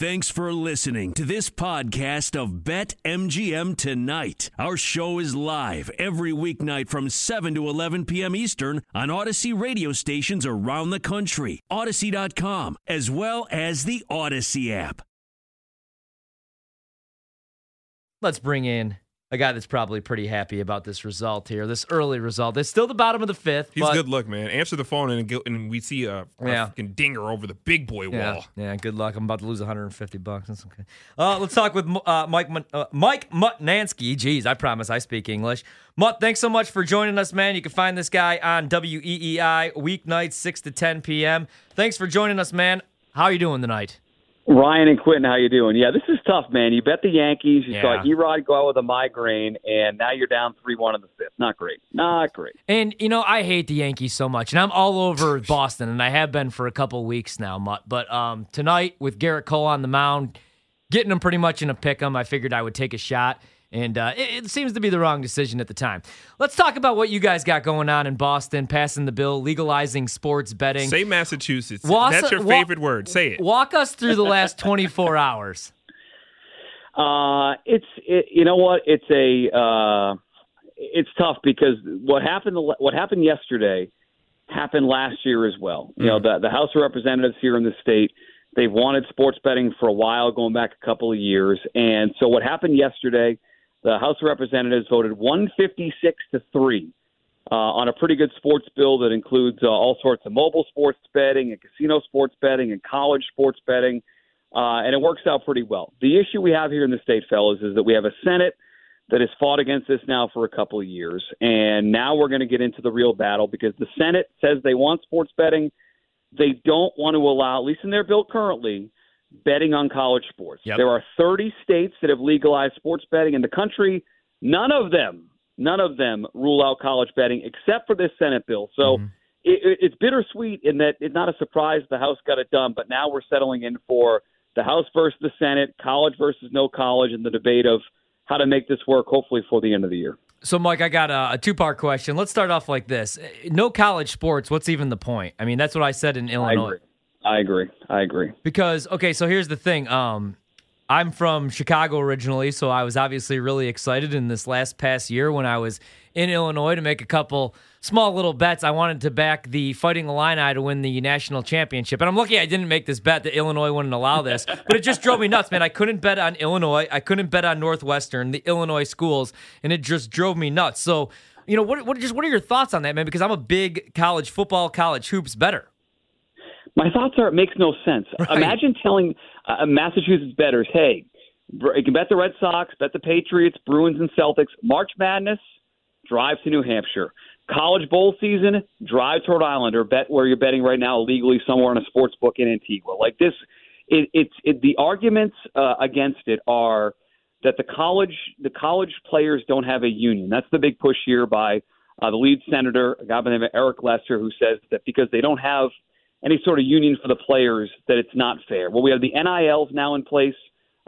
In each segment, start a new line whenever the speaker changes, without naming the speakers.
Thanks for listening to this podcast of Bet MGM Tonight. Our show is live every weeknight from 7 to 11 p.m. Eastern on Audacy radio stations around the country, Audacy.com, as well as the Audacy app.
Let's bring in a guy that's probably pretty happy about this result here, this early result. It's still the bottom of the fifth.
He's
but,
good luck, man. Answer the phone and and we see a, a
Yeah.
fucking dinger over the big boy
Yeah,
wall.
yeah, good luck. I'm about to lose 150 bucks. That's okay. Uh, let's talk with uh, Mike uh, Mike Mutnansky. Jeez, I promise I speak English. Mutt, thanks so much for joining us, man. You can find this guy on WEEI weeknights 6 to 10 p.m. Thanks for joining us, man. How are you doing tonight?
Ryan and Quentin, how you doing? Yeah, this is tough, man. You bet the Yankees. You
Yeah.
saw Erod go out with a migraine, and now you're down three-one in the fifth. Not great. Not great.
And you know, I hate the Yankees so much, and I'm all over Boston, and I have been for a couple weeks now, Mutt. But um, tonight with Gerrit Cole on the mound, getting him pretty much in a pick 'em, I figured I would take a shot, and uh, it, it seems to be the wrong decision at the time. Let's talk about what you guys got going on in Boston, passing the bill, legalizing sports betting.
Say Massachusetts.
Wasa-
That's your
wa-
favorite word. Say it.
Walk us through the last 24 hours.
Uh, it's it, you know what? It's a uh, it's tough because what happened what happened yesterday happened last year as well. You know, the the House of Representatives here in the state they've wanted sports betting for a while, going back a couple of years, and so what happened yesterday? The House of Representatives voted 156 to three uh, on a pretty good sports bill that includes uh, all sorts of mobile sports betting and casino sports betting and college sports betting, uh, and it works out pretty well. The issue we have here in the state, fellas, is that we have a Senate that has fought against this now for a couple of years, and now we're going to get into the real battle because the Senate says they want sports betting. They don't want to allow, at least in their bill currently, betting on college sports.
Yep.
There are 30 states that have legalized sports betting in the country. None of them, none of them rule out college betting except for this Senate bill. So mm-hmm. it, it, it's bittersweet in that it's not a surprise the House got it done, but now we're settling in for the House versus the Senate, college versus no college, and the debate of how to make this work, hopefully, for the end of the year.
So, Mike, I got a, a two part question. Let's start off like this No college sports. What's even the point? I mean, that's what I said in Illinois.
I agree. I agree.
Because okay, so here's the thing. Um, I'm from Chicago originally, so I was obviously really excited in this last past year when I was in Illinois to make a couple small little bets. I wanted to back the Fighting Illini to win the national championship, and I'm lucky I didn't make this bet that Illinois wouldn't allow this. But it just drove me nuts, man. I couldn't bet on Illinois. I couldn't bet on Northwestern, the Illinois schools, and it just drove me nuts. So. You know what? What just what are your thoughts on that, man? Because I'm a big college football, college hoops better.
My thoughts are it makes no sense.
Right.
Imagine telling uh, Massachusetts bettors, hey, you can bet the Red Sox, bet the Patriots, Bruins, and Celtics. March Madness, drive to New Hampshire. College bowl season, drive to Rhode Island or bet where you're betting right now illegally somewhere in a sports book in Antigua. Like this, it, it's it, the arguments uh, against it are that the college the college players don't have a union. That's the big push here by uh, the lead senator, a guy by the name of Eric Lesser, who says that because they don't have any sort of union for the players, that it's not fair. Well, we have the NILs now in place.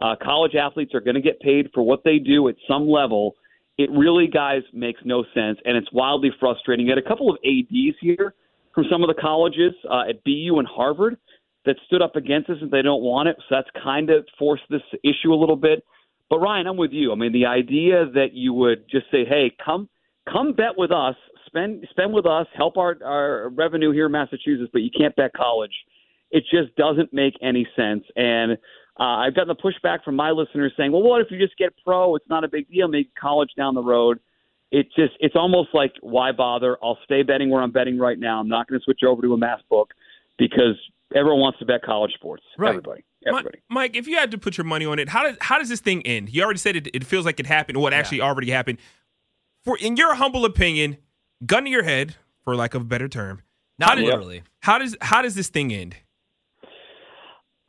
Uh, college athletes are going to get paid for what they do at some level. It really, guys, makes no sense, and it's wildly frustrating. You had a couple of ads here from some of the colleges uh, at BU and Harvard that stood up against this and they don't want it. So that's kind of forced this issue a little bit. But Ryan, I'm with you. I mean, the idea that you would just say, "Hey, come, come bet with us, spend, spend with us, help our our revenue here in Massachusetts," but you can't bet college. It just doesn't make any sense. And uh, I've gotten the pushback from my listeners saying, "Well, what if you just get pro? It's not a big deal. Make college down the road." It just, it's almost like, why bother? I'll stay betting where I'm betting right now. I'm not going to switch over to a math book because everyone wants to bet college sports.
Right.
Everybody, everybody.
Mike, if you had to put your money on it, how does how does this thing end? You already said it. It feels like it happened. What actually already happened? For in your humble opinion, gun to your head, for lack of a better term,
Not
how did-
literally.
How does how does this thing end?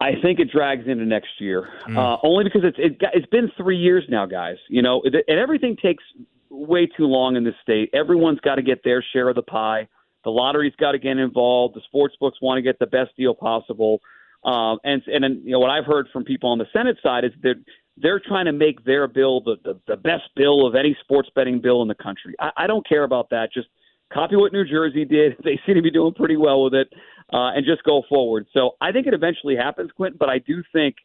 I think it drags into next year, uh, only because it's it, it's been three years now, guys. You know, and everything takes way too long in this state. Everyone's got to get their share of the pie. The lottery's got to get involved. The sports books want to get the best deal possible. Um, and and then, you know what I've heard from people on the Senate side is that they're trying to make their bill the, the the best bill of any sports betting bill in the country. I, I don't care about that. Just copy what New Jersey did. They seem to be doing pretty well with it, uh, and just go forward. So I think it eventually happens, Quentin. But I do think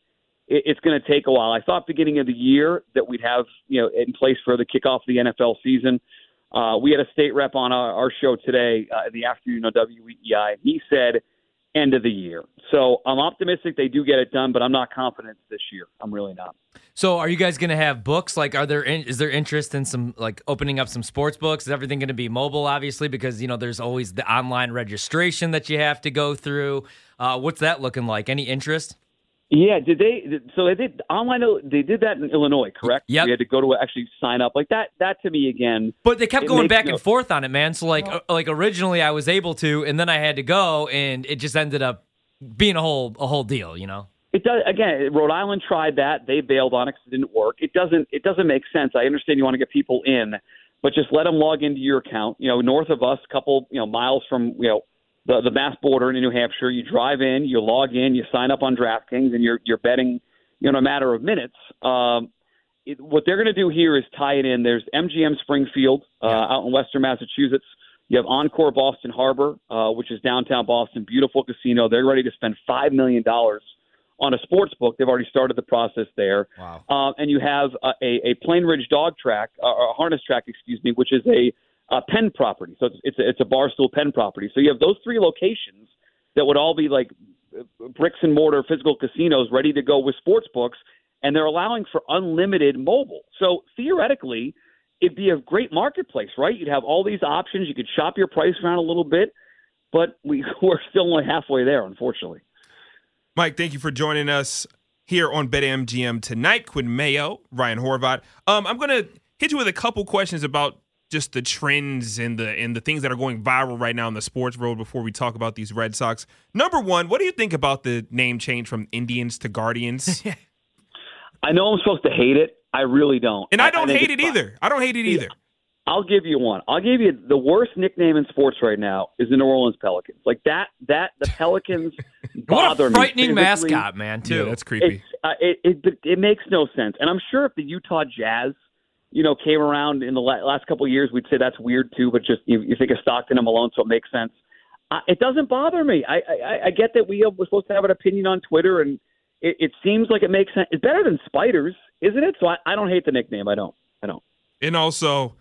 it, it's going to take a while. I thought beginning of the year that we'd have you know in place for the kickoff of the NFL season. Uh, we had a state rep on our, our show today uh, in the afternoon on WEEI, he said end of the year. So I'm optimistic they do get it done, but I'm not confident this year. I'm really not.
So are you guys going to have books? Like, are there in, is there interest in some like opening up some sports books? Is everything going to be mobile? Obviously, because you know there's always the online registration that you have to go through. Uh, what's that looking like? Any interest?
Yeah, did they? So they did online. They did that in Illinois, correct?
Yeah,
we had to go to actually sign up like that. That to me again.
But they kept going
makes
back
no-
and forth on it, man. So like, like originally I was able to, and then I had to go, and it just ended up being a whole a whole deal, you know.
It does again. Rhode Island tried that. They bailed on it 'cause it didn't work. It doesn't. It doesn't make sense. I understand you want to get people in, but just let them log into your account. You know, north of us, a couple you know miles from you know the the Mass border in New Hampshire. You drive in, you log in, you sign up on DraftKings, and you're you're betting. You know, in a matter of minutes. Um, it, what they're going to do here is tie it in. There's MGM Springfield uh, out in Western Massachusetts. You have Encore Boston Harbor, uh, which is downtown Boston, beautiful casino. They're ready to spend five million dollars on a sports book. They've already started the process there.
Wow.
Uh, and you have a, a, a Plainridge dog track, uh, or a harness track, excuse me, which is a, a Penn property. So it's it's a, it's a barstool Penn property. So you have those three locations that would all be like uh, bricks and mortar physical casinos ready to go with sports books, and they're allowing for unlimited mobile. So theoretically, it'd be a great marketplace, right? You'd have all these options. You could shop your price around a little bit, but we, we're still only halfway there, unfortunately.
Mike, thank you for joining us here on BetMGM tonight. Quinn Mayo, Ryan Horvat. Um, I'm gonna hit you with a couple questions about just the trends and the and the things that are going viral right now in the sports world before we talk about these Red Sox. Number one, what do you think about the name change from Indians to Guardians?
I know I'm supposed to hate it. I really don't.
And I don't
think
hate it
it's fine.
either. I don't hate it either.
I'll give you one. I'll give you the worst nickname in sports right now is the New Orleans Pelicans. Like that, that the Pelicans bother
What
bother
a
me
frightening
physically.
mascot, man. Too.
Yeah, that's creepy.
Uh, it, it it makes no sense. And I'm sure if the Utah Jazz, you know, came around in the last couple of years, we'd say that's weird too. But just you, you think of Stockton and Malone, so it makes sense. Uh, it doesn't bother me. I, I I get that we have, we're supposed to have an opinion on Twitter, and it, it seems like it makes sense. It's better than spiders, isn't it? So I, I don't hate the nickname. I don't. I don't.
And also,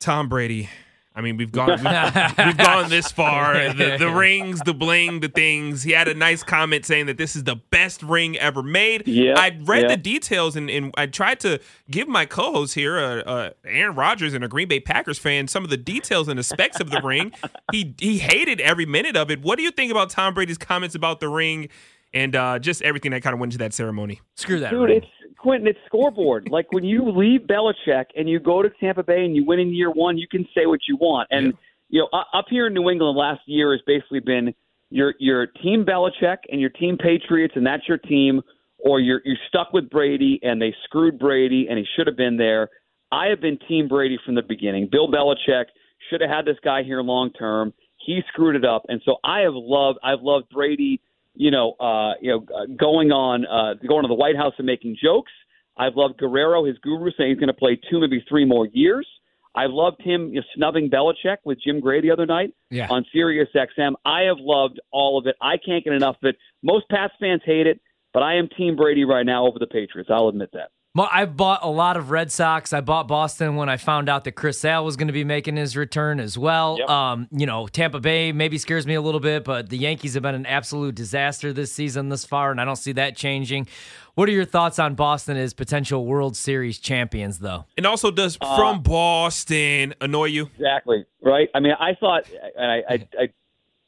Tom Brady. I mean, we've gone we've, we've gone this far. The, the rings, the bling, the things. He had a nice comment saying that this is the best ring ever made.
Yeah,
I read
yeah.
the details and, and I tried to give my co-host here, uh, uh, Aaron Rodgers and a Green Bay Packers fan, some of the details and the specs of the ring. He he hated every minute of it. What do you think about Tom Brady's comments about the ring and uh, just everything that kind of went into that ceremony?
Screw that.
Dude,
ring.
it's Quentin. It's scoreboard. like when you leave Belichick and you go to Tampa Bay and you win in year one, you can say what you want. And you know, up here in New England, last year has basically been your your team Belichick and your team Patriots, and that's your team, or you're you're stuck with Brady and they screwed Brady and he should have been there. I have been Team Brady from the beginning. Bill Belichick should have had this guy here long term. He screwed it up, and so I have loved I've loved Brady you know, uh, you know, uh, going on, uh, going to the White House and making jokes. I've loved Guerrero, his guru, saying he's going to play two, maybe three more years. I've loved him you know, snubbing Belichick with Jim Gray the other night
Yeah.
on Sirius XM. I have loved all of it. I can't get enough of it. Most Pats fans hate it, but I am Team Brady right now over the Patriots. I'll admit that.
Well, I bought a lot of Red Sox. I bought Boston when I found out that Chris Sale was going to be making his return as well.
Yep.
Um, you know, Tampa Bay maybe scares me a little bit, but the Yankees have been an absolute disaster this season thus far, and I don't see that changing. What are your thoughts on Boston as potential World Series champions, though?
And also, does from Boston annoy you?
Exactly. Right. I mean, I thought, and I, I, I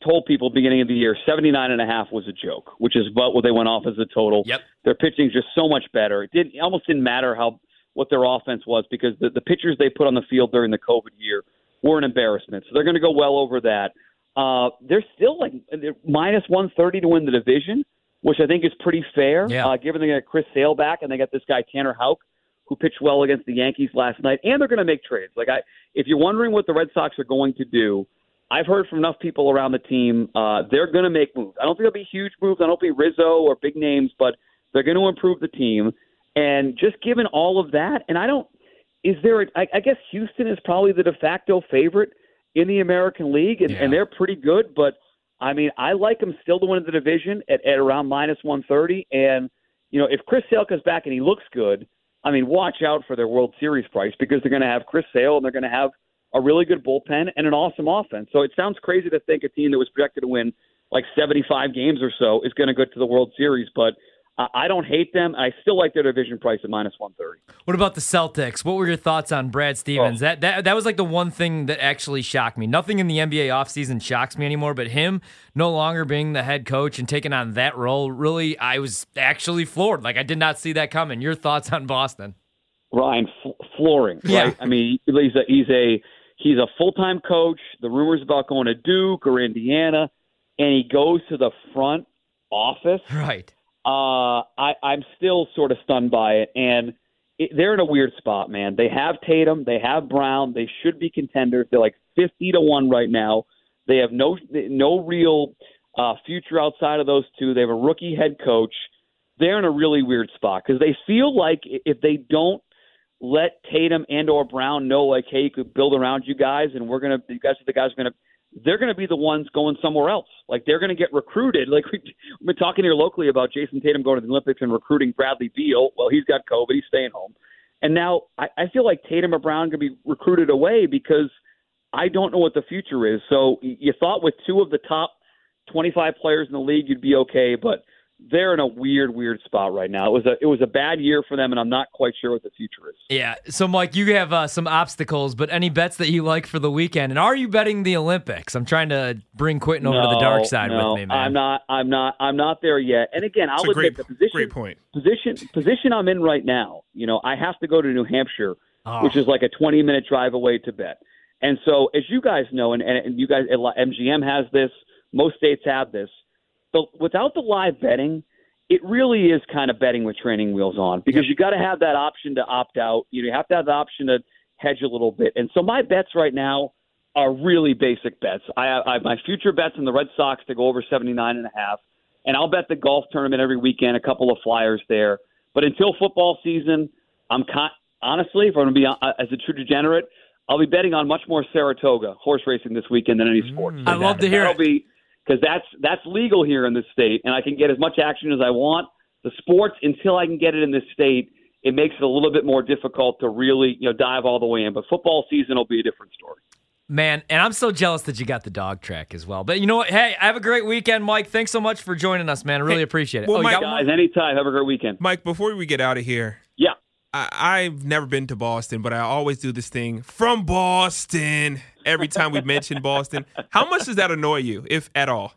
told people beginning of the year, 79 and a half was a joke, which is about what they went off as a total.
Yep.
Their pitching's just so much better. It didn't, it almost didn't matter how, what their offense was because the, the pitchers they put on the field during the COVID year were an embarrassment. So they're going to go well over that. Uh, they're still like they're minus 130 to win the division, which I think is pretty fair.
Yeah.
Uh, given they got Chris Sale back and they got this guy Tanner Houck, who pitched well against the Yankees last night, and they're going to make trades. Like I, if you're wondering what the Red Sox are going to do, I've heard from enough people around the team. Uh, they're going to make moves. I don't think they'll be huge moves. I don't think Rizzo or big names, but they're going to improve the team. And just given all of that, and I don't. Is there? A, I, I guess Houston is probably the de facto favorite in the American League, and,
Yeah.
and they're pretty good. But I mean, I like them still to win the division at, at around minus one thirty. And you know, if Chris Sale comes back and he looks good, I mean, watch out for their World Series price because they're going to have Chris Sale and they're going to have a really good bullpen and an awesome offense. So it sounds crazy to think a team that was projected to win like 75 games or so is going to go to the World Series, but I don't hate them. I still like their division price at minus 130.
What about the Celtics? What were your thoughts on Brad Stevens? Oh. That, that that was like the one thing that actually shocked me. Nothing in the NBA offseason shocks me anymore, but him no longer being the head coach and taking on that role, really, I was actually floored. Like, I did not see that coming. Your thoughts on Boston?
Ryan, f- flooring, right? Yeah. I mean, he's a, he's a, he's a full time coach. The rumors about going to Duke or Indiana, and he goes to the front office.
Right
uh, I, I'm still sort of stunned by it. And it, they're in a weird spot, man. They have Tatum, they have Brown, they should be contenders. They're like 50 to 1 right now. They have no no real uh, future outside of those two. They have a rookie head coach. They're in a really weird spot because they feel like if they don't let Tatum and or Brown know, like, hey, you could build around you guys, and we're gonna, you guys are the guys are gonna they're to be the ones going somewhere else. Like they're to get recruited. Like we've been talking here locally about Jayson Tatum going to the Olympics and recruiting Bradley Beal. Well, he's got COVID. He's staying home. And now I, I feel like Tatum or Brown can be recruited away because I don't know what the future is. So you thought with two of the top 25 players in the league you'd be okay, but – they're in a weird, weird spot right now. It was a it was a bad year for them, and I'm not quite sure what the future is.
Yeah. So, Mike, you have uh, some obstacles, but any bets that you like for the weekend? And are you betting the Olympics? I'm trying to bring Quentin over
no,
to the dark side
no,
with me, man.
I'm not. I'm not. I'm not there yet. And again, I'll
admit the
position.
Great point.
Position position I'm in right now. You know, I have to go to New Hampshire, oh. which is like a 20 minute drive away to bet. And so, as you guys know, and, and you guys, MGM has this. Most states have this. But without the live betting it really is kind of betting with training wheels on because yep. you got to have that option to opt out. You know, you have to have the option to hedge a little bit. And so my bets right now are really basic bets. I, I my future bets in the Red Sox to go over 79 and a half, and I'll bet the golf tournament every weekend, a couple of flyers there. But until football season, I'm con- honestly, if I'm going to be uh, as a true degenerate, I'll be betting on much more Saratoga horse racing this weekend than any sport.
Mm, I love to hear
it.
Be,
because that's that's legal here in this state, and I can get as much action as I want. The sports, until I can get it in this state, it makes it a little bit more difficult to really you know dive all the way in. But football season will be a different story.
Man, and I'm so jealous that you got the dog track as well. But you know what? Hey, have a great weekend, Mike. Thanks so much for joining us, man. I really hey, appreciate it.
Well,
oh,
Mike,
guys, anytime. Have a great weekend,
Mike. Before we get out of here,
yeah,
I, have never been to Boston, but I always do this thing from Boston every time we mention Boston. How much does that annoy you, if at all?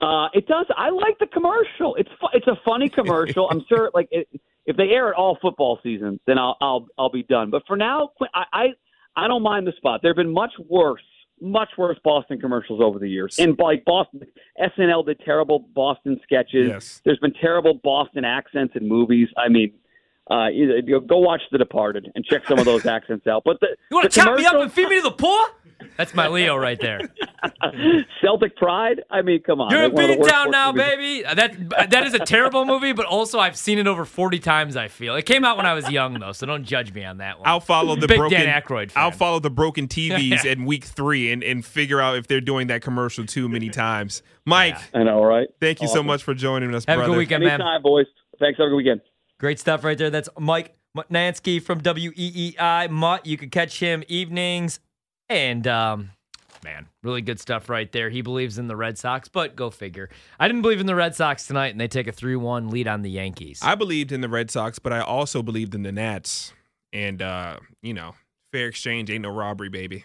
Uh, it does. I like the commercial. It's fu- it's a funny commercial. I'm sure, like it, if they air it all football season, then I'll I'll I'll be done. But for now, I I, I don't mind the spot. There have been much worse, much worse Boston commercials over the years. And like Boston, SNL did terrible Boston sketches.
Yes.
There's been terrible Boston accents in movies. I mean, uh, you know, go watch The Departed and check some of those accents out. But the
you want to chop me up and feed me to the poor? That's my Leo right there.
Celtic Pride. I mean, come on.
You're in Beantown now, movies. baby. That that is a terrible movie, but also I've seen it over 40 times. I feel it came out when I was young though, so don't judge me on that one.
I'll follow the
Big
broken.
Dan Aykroyd fan.
I'll follow the broken TVs in week three and, and figure out if they're doing that commercial too many times. Mike,
yeah. I know, right?
Thank you awesome. so much for joining us.
Have
brother.
a good weekend, man.
Anytime, boys. Thanks. Have a good weekend.
Great stuff right there. That's Mike Nansky from WEEI. Mutt, you can catch him evenings. And, um, man, really good stuff right there. He believes in the Red Sox, but go figure. I didn't believe in the Red Sox tonight, and they take a 3 1 lead on the Yankees.
I believed in the Red Sox, but I also believed in the Nats. And, uh, you know, fair exchange ain't no robbery, baby.